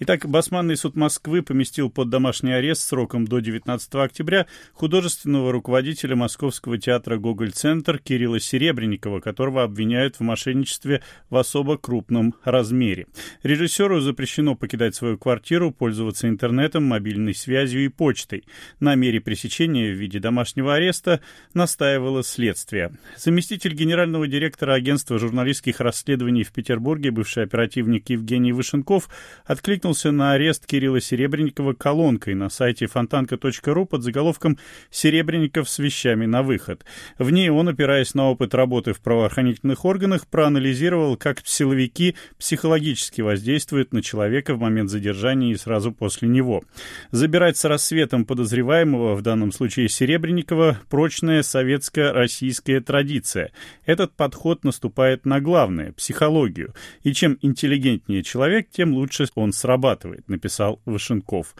Итак, Басманный суд Москвы поместил под домашний арест сроком до 19 октября художественного руководителя Московского театра «Гоголь-центр» Кирилла Серебренникова, которого обвиняют в мошенничестве в особо крупном размере. Режиссеру запрещено покидать свою квартиру, пользоваться интернетом, мобильной связью и почтой. На мере пресечения в виде домашнего ареста настаивало следствие. Заместитель генерального директора агентства журналистских расследований в Петербурге, бывший оперативник Евгений Вышенков, откликнулся откликнулся на арест Кирилла Серебренникова колонкой на сайте фонтанка.ру под заголовком «Серебренников с вещами на выход». В ней он, опираясь на опыт работы в правоохранительных органах, проанализировал, как силовики психологически воздействуют на человека в момент задержания и сразу после него. Забирать с рассветом подозреваемого, в данном случае Серебренникова, прочная советско-российская традиция. Этот подход наступает на главное – психологию. И чем интеллигентнее человек, тем лучше он сразу срабатывает, написал Вашенков.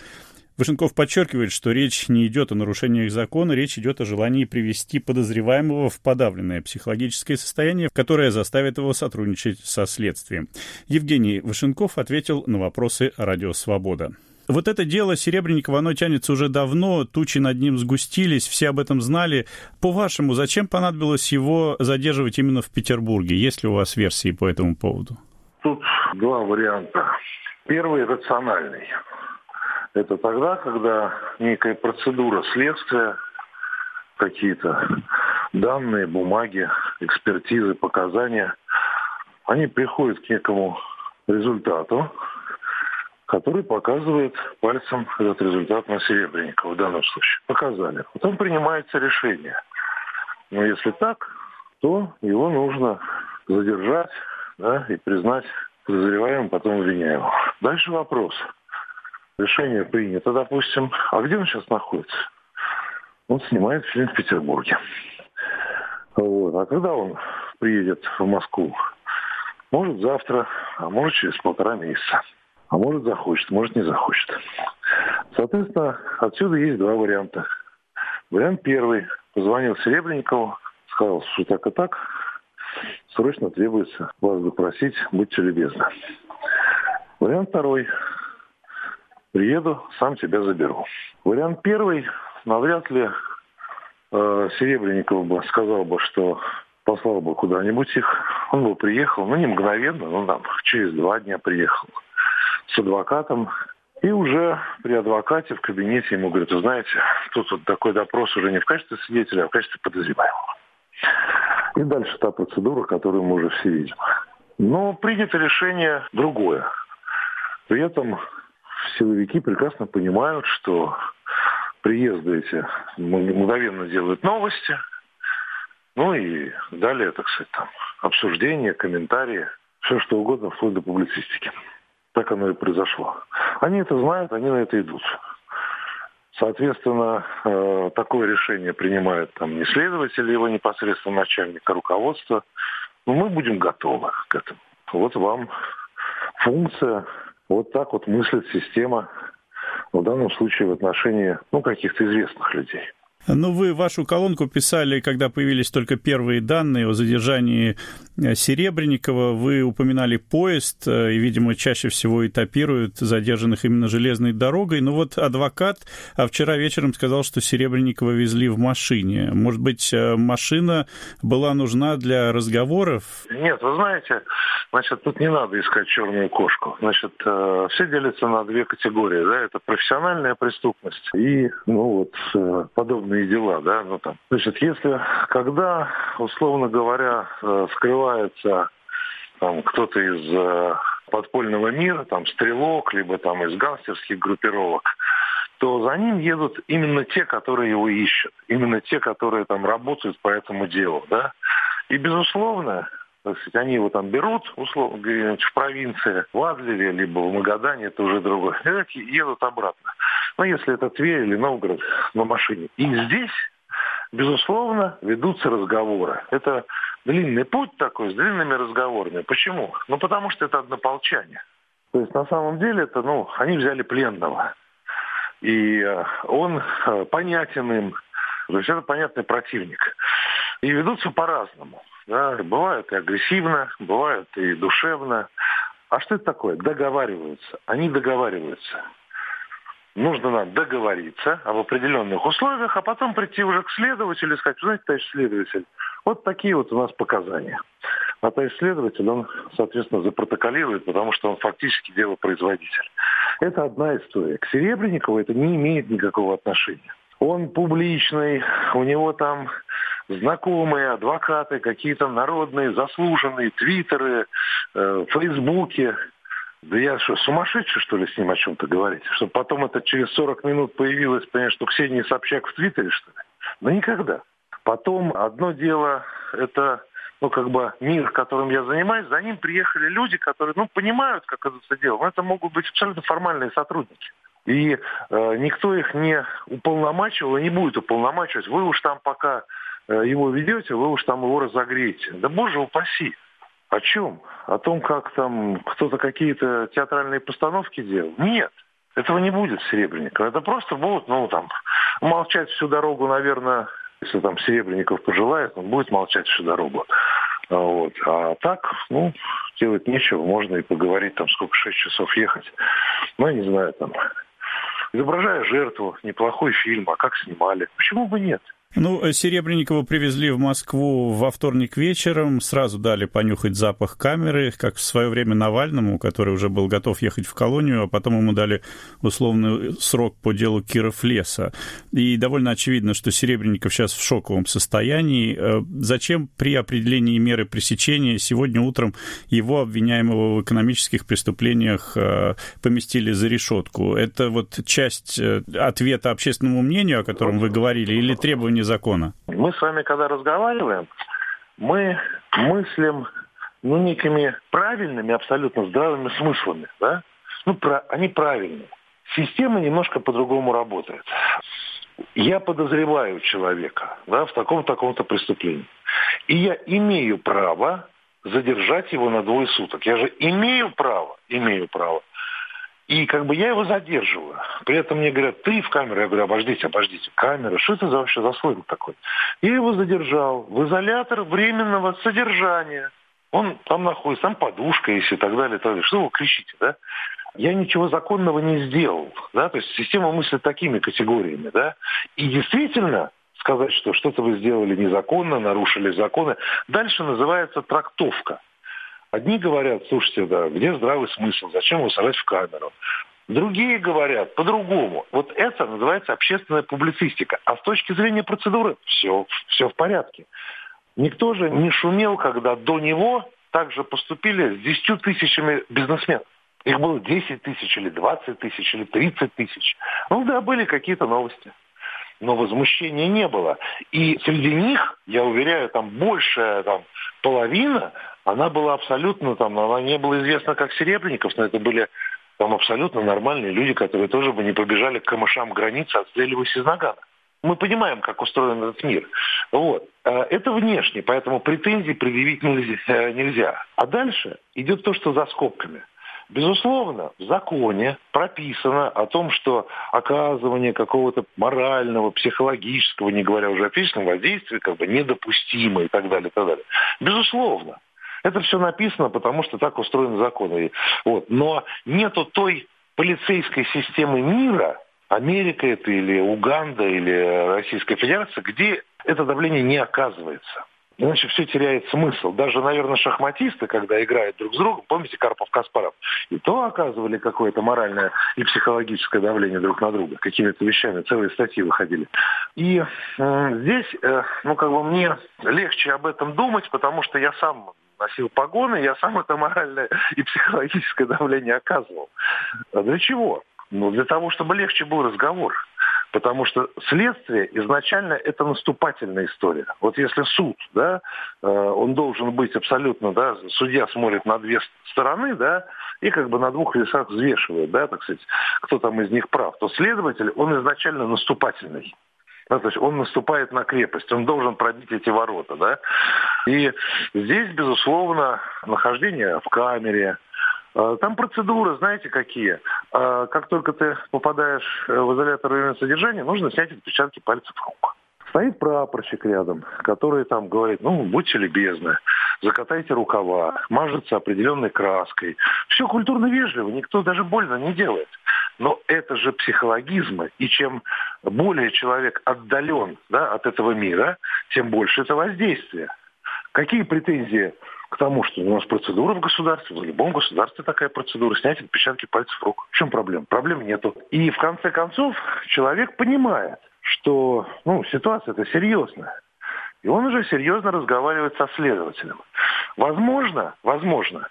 Вашенков подчеркивает, что речь не идет о нарушениях закона, речь идет о желании привести подозреваемого в подавленное психологическое состояние, которое заставит его сотрудничать со следствием. Евгений Вашенков ответил на вопросы «Радио Свобода». Вот это дело Серебренникова, оно тянется уже давно, тучи над ним сгустились, все об этом знали. По-вашему, зачем понадобилось его задерживать именно в Петербурге? Есть ли у вас версии по этому поводу? Тут два варианта. Первый рациональный. Это тогда, когда некая процедура следствия, какие-то данные, бумаги, экспертизы, показания, они приходят к некому результату, который показывает пальцем этот результат на Серебренникова в данном случае. Показали. Потом принимается решение. Но если так, то его нужно задержать да, и признать подозреваемым, потом обвиняемым. Дальше вопрос. Решение принято, допустим. А где он сейчас находится? Он снимает фильм в Петербурге. Вот. А когда он приедет в Москву? Может завтра, а может через полтора месяца. А может захочет, может не захочет. Соответственно, отсюда есть два варианта. Вариант первый. Позвонил Серебренникову, сказал, что так и так, срочно требуется вас допросить, будьте любезны. Вариант второй. Приеду, сам тебя заберу. Вариант первый. Навряд ли э, Серебренников бы сказал бы, что послал бы куда-нибудь их. Он бы приехал, ну не мгновенно, но там через два дня приехал с адвокатом. И уже при адвокате в кабинете ему говорят, знаете, тут вот такой допрос уже не в качестве свидетеля, а в качестве подозреваемого. И дальше та процедура, которую мы уже все видим. Но принято решение другое. При этом силовики прекрасно понимают, что приезды эти мгновенно делают новости, ну и далее, так сказать, там, обсуждения, комментарии, все что угодно, вплоть до публицистики. Так оно и произошло. Они это знают, они на это идут. Соответственно, э, такое решение принимает там не следователь, его непосредственно начальника руководства. Но мы будем готовы к этому. Вот вам функция, вот так вот мыслит система в данном случае в отношении ну, каких-то известных людей. Ну, вы вашу колонку писали, когда появились только первые данные о задержании э, Серебренникова. Вы упоминали поезд, э, и, видимо, чаще всего этапируют задержанных именно железной дорогой. Но вот адвокат а вчера вечером сказал, что Серебренникова везли в машине. Может быть, э, машина была нужна для разговоров? Нет, вы знаете, значит, тут не надо искать черную кошку. Значит, все делятся на две категории. Да? Это профессиональная преступность и, ну вот, подобные подобные дела, да, ну там. Значит, если, когда, условно говоря, э, скрывается там кто-то из э, подпольного мира, там стрелок, либо там из гангстерских группировок, то за ним едут именно те, которые его ищут, именно те, которые там работают по этому делу, да. И, безусловно, так они его там берут, условно говоря, в провинции, в Адлере, либо в Магадане, это уже другое, и едут обратно. Но если это Тверь или Новгород на машине. И здесь, безусловно, ведутся разговоры. Это длинный путь такой, с длинными разговорами. Почему? Ну, потому что это однополчане. То есть, на самом деле, это, ну, они взяли пленного. И э, он э, понятен им. То есть, это понятный противник. И ведутся по-разному. Да, бывает и агрессивно, бывает и душевно. А что это такое? Договариваются. Они договариваются. Нужно нам договориться об определенных условиях, а потом прийти уже к следователю и сказать, знаете, товарищ следователь, вот такие вот у нас показания. А товарищ следователь, он, соответственно, запротоколирует, потому что он фактически делопроизводитель. Это одна история. К Серебренникову это не имеет никакого отношения. Он публичный, у него там знакомые, адвокаты, какие-то народные, заслуженные, твиттеры, э, фейсбуки. Да я что, сумасшедший, что ли, с ним о чем-то говорить? Чтобы потом это через 40 минут появилось, понимаешь, что Ксения Собчак в Твиттере, что ли? Да никогда. Потом одно дело, это ну, как бы мир, которым я занимаюсь, за ним приехали люди, которые, ну, понимают, как это все дело. Но это могут быть абсолютно формальные сотрудники. И э, никто их не уполномачивал и не будет уполномачивать. Вы уж там пока э, его ведете, вы уж там его разогреете. Да боже упаси. О чем? О том, как там кто-то какие-то театральные постановки делал? Нет. Этого не будет Серебренников. Это просто будут, ну, там, молчать всю дорогу, наверное, если там Серебренников пожелает, он будет молчать всю дорогу. А вот. А так, ну, делать нечего. Можно и поговорить, там, сколько, шесть часов ехать. Ну, я не знаю, там, изображая жертву, неплохой фильм, а как снимали. Почему бы нет? Ну, э, Серебренникова привезли в Москву во вторник вечером, сразу дали понюхать запах камеры, как в свое время Навальному, который уже был готов ехать в колонию, а потом ему дали условный срок по делу Киров леса. И довольно очевидно, что Серебренников сейчас в шоковом состоянии. Э, зачем при определении меры пресечения сегодня утром его обвиняемого в экономических преступлениях э, поместили за решетку? Это вот часть ответа общественному мнению, о котором вы говорили, или требование закона? Мы с вами, когда разговариваем, мы мыслим ну, некими правильными, абсолютно здравыми смыслами. Да? Ну, про, они правильные. Система немножко по-другому работает. Я подозреваю человека да, в таком-таком-то преступлении. И я имею право задержать его на двое суток. Я же имею право, имею право и как бы я его задерживаю. При этом мне говорят, ты в камеру. Я говорю, обождите, обождите. Камера, что это за вообще за слой такой? Я его задержал в изолятор временного содержания. Он там находится, там подушка есть и так далее. И так далее. Что вы кричите, да? Я ничего законного не сделал. Да? То есть система мыслит такими категориями. Да? И действительно, сказать, что что-то вы сделали незаконно, нарушили законы, дальше называется трактовка. Одни говорят, слушайте, да, где здравый смысл, зачем его сажать в камеру? Другие говорят по-другому. Вот это называется общественная публицистика. А с точки зрения процедуры все, все в порядке. Никто же не шумел, когда до него также поступили с 10 тысячами бизнесменов. Их было 10 тысяч или 20 тысяч или 30 тысяч. Ну да, были какие-то новости. Но возмущения не было. И среди них, я уверяю, там большая там, половина она была абсолютно там, она не была известна как Серебренников, но это были там абсолютно нормальные люди, которые тоже бы не побежали к камышам границы, отстреливаясь из нагана. Мы понимаем, как устроен этот мир. Вот. А это внешне, поэтому претензий предъявить нельзя. нельзя. А дальше идет то, что за скобками – Безусловно, в законе прописано о том, что оказывание какого-то морального, психологического, не говоря уже о физическом воздействии, как бы недопустимо и так далее, и так далее. Безусловно. Это все написано, потому что так устроены законы. Вот. Но нету той полицейской системы мира, Америка это или Уганда, или Российская Федерация, где это давление не оказывается. Иначе все теряет смысл. Даже, наверное, шахматисты, когда играют друг с другом, помните Карпов-Каспаров, и то оказывали какое-то моральное и психологическое давление друг на друга. Какими-то вещами целые статьи выходили. И э, здесь, э, ну, как бы мне легче об этом думать, потому что я сам носил погоны, я сам это моральное и психологическое давление оказывал. А для чего? Ну, для того, чтобы легче был разговор. Потому что следствие изначально это наступательная история. Вот если суд, да, э, он должен быть абсолютно, да, судья смотрит на две стороны, да, и как бы на двух весах взвешивает, да, так сказать, кто там из них прав, то следователь, он изначально наступательный. Да, то есть он наступает на крепость, он должен пробить эти ворота. Да? И здесь, безусловно, нахождение в камере, э, там процедуры, знаете, какие. Э, как только ты попадаешь в изолятор временного содержания, нужно снять отпечатки пальцев рук. Стоит прапорщик рядом, который там говорит, ну, будьте любезны, закатайте рукава, мажется определенной краской. Все культурно вежливо, никто даже больно не делает. Но это же психологизм, и чем более человек отдален да, от этого мира, тем больше это воздействие. Какие претензии к тому, что у нас процедура в государстве, в любом государстве такая процедура, снять отпечатки пальцев рук. В чем проблема? Проблем нету. И в конце концов человек понимает, что ну, ситуация это серьезная. И он уже серьезно разговаривает со следователем. Возможно, возможно,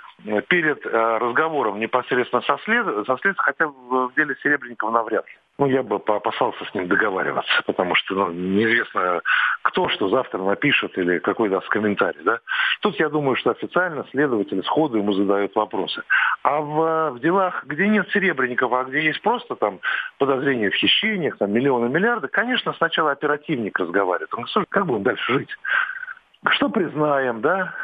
перед э, разговором непосредственно со, след... со следствием, хотя в деле Серебренникова навряд ли. Ну, я бы опасался с ним договариваться, потому что ну, неизвестно, кто что завтра напишет или какой даст комментарий. Да? Тут я думаю, что официально следователи сходу ему задают вопросы. А в, в делах, где нет Серебренникова, а где есть просто там подозрения в хищениях, там миллионы, миллиарды, конечно, сначала оперативник разговаривает. Он говорит, как будем дальше жить? Что признаем, да?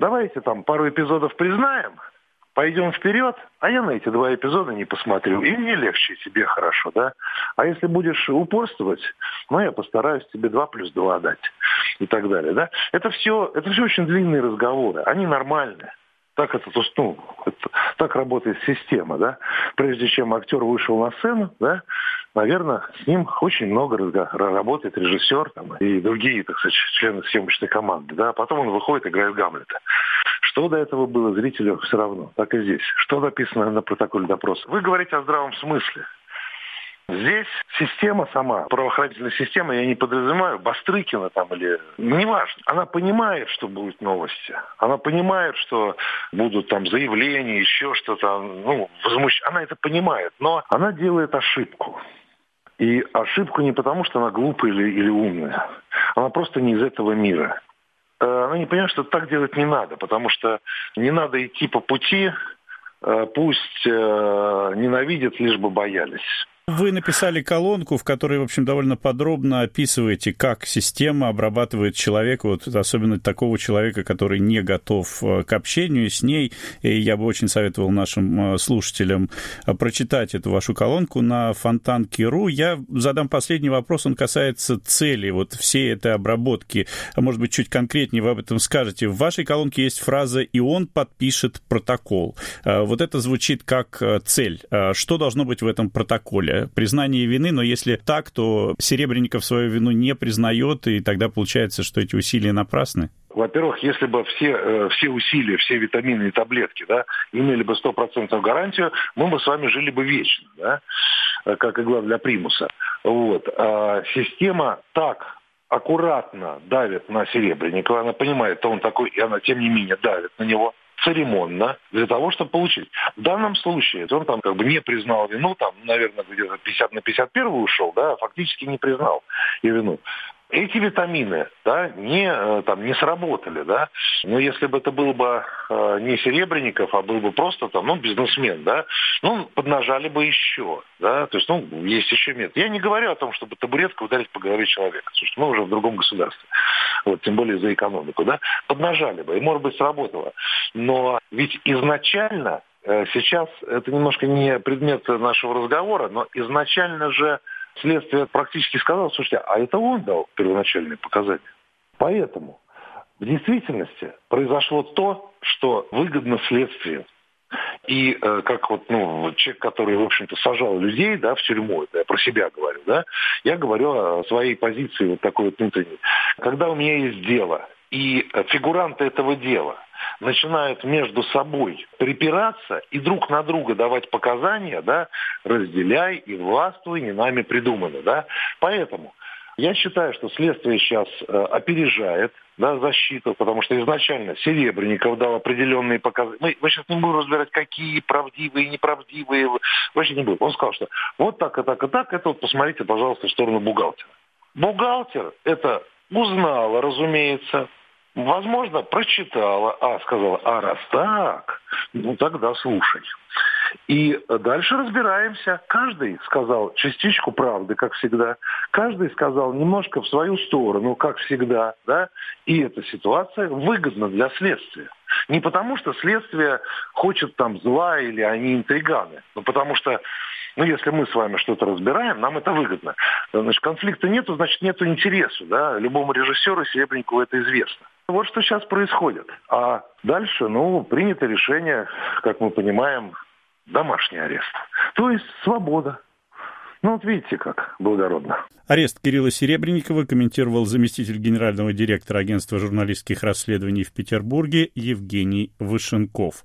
Давайте там пару эпизодов признаем – пойдем вперед, а я на эти два эпизода не посмотрю. И мне легче, тебе хорошо, да? А если будешь упорствовать, ну, я постараюсь тебе два плюс два дать и так далее, да? Это все, это все очень длинные разговоры, они нормальные. Так это, ну, это, так работает система, да. Прежде чем актер вышел на сцену, да, наверное, с ним очень много работает режиссер там, и другие, так сказать, члены съемочной команды, да. Потом он выходит, играет Гамлета. Что до этого было зрителю все равно, так и здесь. Что написано на протоколе допроса? Вы говорите о здравом смысле. Здесь система сама, правоохранительная система, я не подразумеваю, Бастрыкина там или... Неважно. Она понимает, что будут новости. Она понимает, что будут там заявления, еще что-то. Ну, возмущ... Она это понимает. Но она делает ошибку. И ошибку не потому, что она глупая или, или умная. Она просто не из этого мира. Она не понимает, что так делать не надо, потому что не надо идти по пути, э, пусть э, ненавидят, лишь бы боялись. Вы написали колонку, в которой, в общем, довольно подробно описываете, как система обрабатывает человека, вот особенно такого человека, который не готов э, к общению с ней. И я бы очень советовал нашим э, слушателям э, прочитать эту вашу колонку на фонтанке.ру. Я задам последний вопрос, он касается цели вот всей этой обработки. Может быть, чуть конкретнее вы об этом скажете. В вашей колонке есть фраза «и он подпишет протокол». Вот это звучит как цель. Что должно быть в этом протоколе? Признание вины, но если так, то Серебренников свою вину не признает, и тогда получается, что эти усилия напрасны? Во-первых, если бы все, э, все усилия, все витамины и таблетки да, имели бы стопроцентную гарантию, мы бы с вами жили бы вечно, да, э, как игла для примуса. Вот. А система так аккуратно давит на Серебренникова, она понимает, что он такой, и она, тем не менее, давит на него церемонно для того, чтобы получить. В данном случае он там как бы не признал вину, там, наверное, где-то 50 на 51 ушел, да, фактически не признал и вину эти витамины да, не, э, там, не сработали. Да? Но если бы это был бы э, не Серебренников, а был бы просто там, ну, бизнесмен, да, ну, поднажали бы еще. Да? То есть, ну, есть еще метод. Я не говорю о том, чтобы табуреткой ударить по голове человека. Потому что мы уже в другом государстве. Вот, тем более за экономику. Да? Поднажали бы. И, может быть, сработало. Но ведь изначально э, Сейчас это немножко не предмет нашего разговора, но изначально же следствие практически сказало, слушайте, а это он дал первоначальные показания. Поэтому в действительности произошло то, что выгодно следствию. И э, как вот ну, человек, который, в общем-то, сажал людей да, в тюрьму, это я про себя говорю, да, я говорю о своей позиции вот такой вот внутренней. Когда у меня есть дело, и фигуранты этого дела начинают между собой припираться и друг на друга давать показания, да, разделяй и властвуй, не нами придумано, да. Поэтому я считаю, что следствие сейчас э, опережает да, защиту, потому что изначально Серебренников дал определенные показания. Мы, мы сейчас не будем разбирать, какие правдивые неправдивые, вообще не будем. Он сказал, что вот так и так и так, это вот посмотрите, пожалуйста, в сторону бухгалтера. Бухгалтер это узнала, разумеется, Возможно, прочитала, а сказала, а раз так, ну тогда слушай. И дальше разбираемся. Каждый сказал частичку правды, как всегда. Каждый сказал немножко в свою сторону, как всегда. Да? И эта ситуация выгодна для следствия. Не потому, что следствие хочет там зла или они интриганы, но потому что ну, если мы с вами что-то разбираем, нам это выгодно. Значит, конфликта нету, значит, нету интереса. Да? Любому режиссеру Серебренникову это известно. Вот что сейчас происходит. А дальше, ну, принято решение, как мы понимаем, домашний арест. То есть свобода. Ну вот видите как, благородно. Арест Кирилла Серебренникова комментировал заместитель генерального директора агентства журналистских расследований в Петербурге Евгений Вышенков.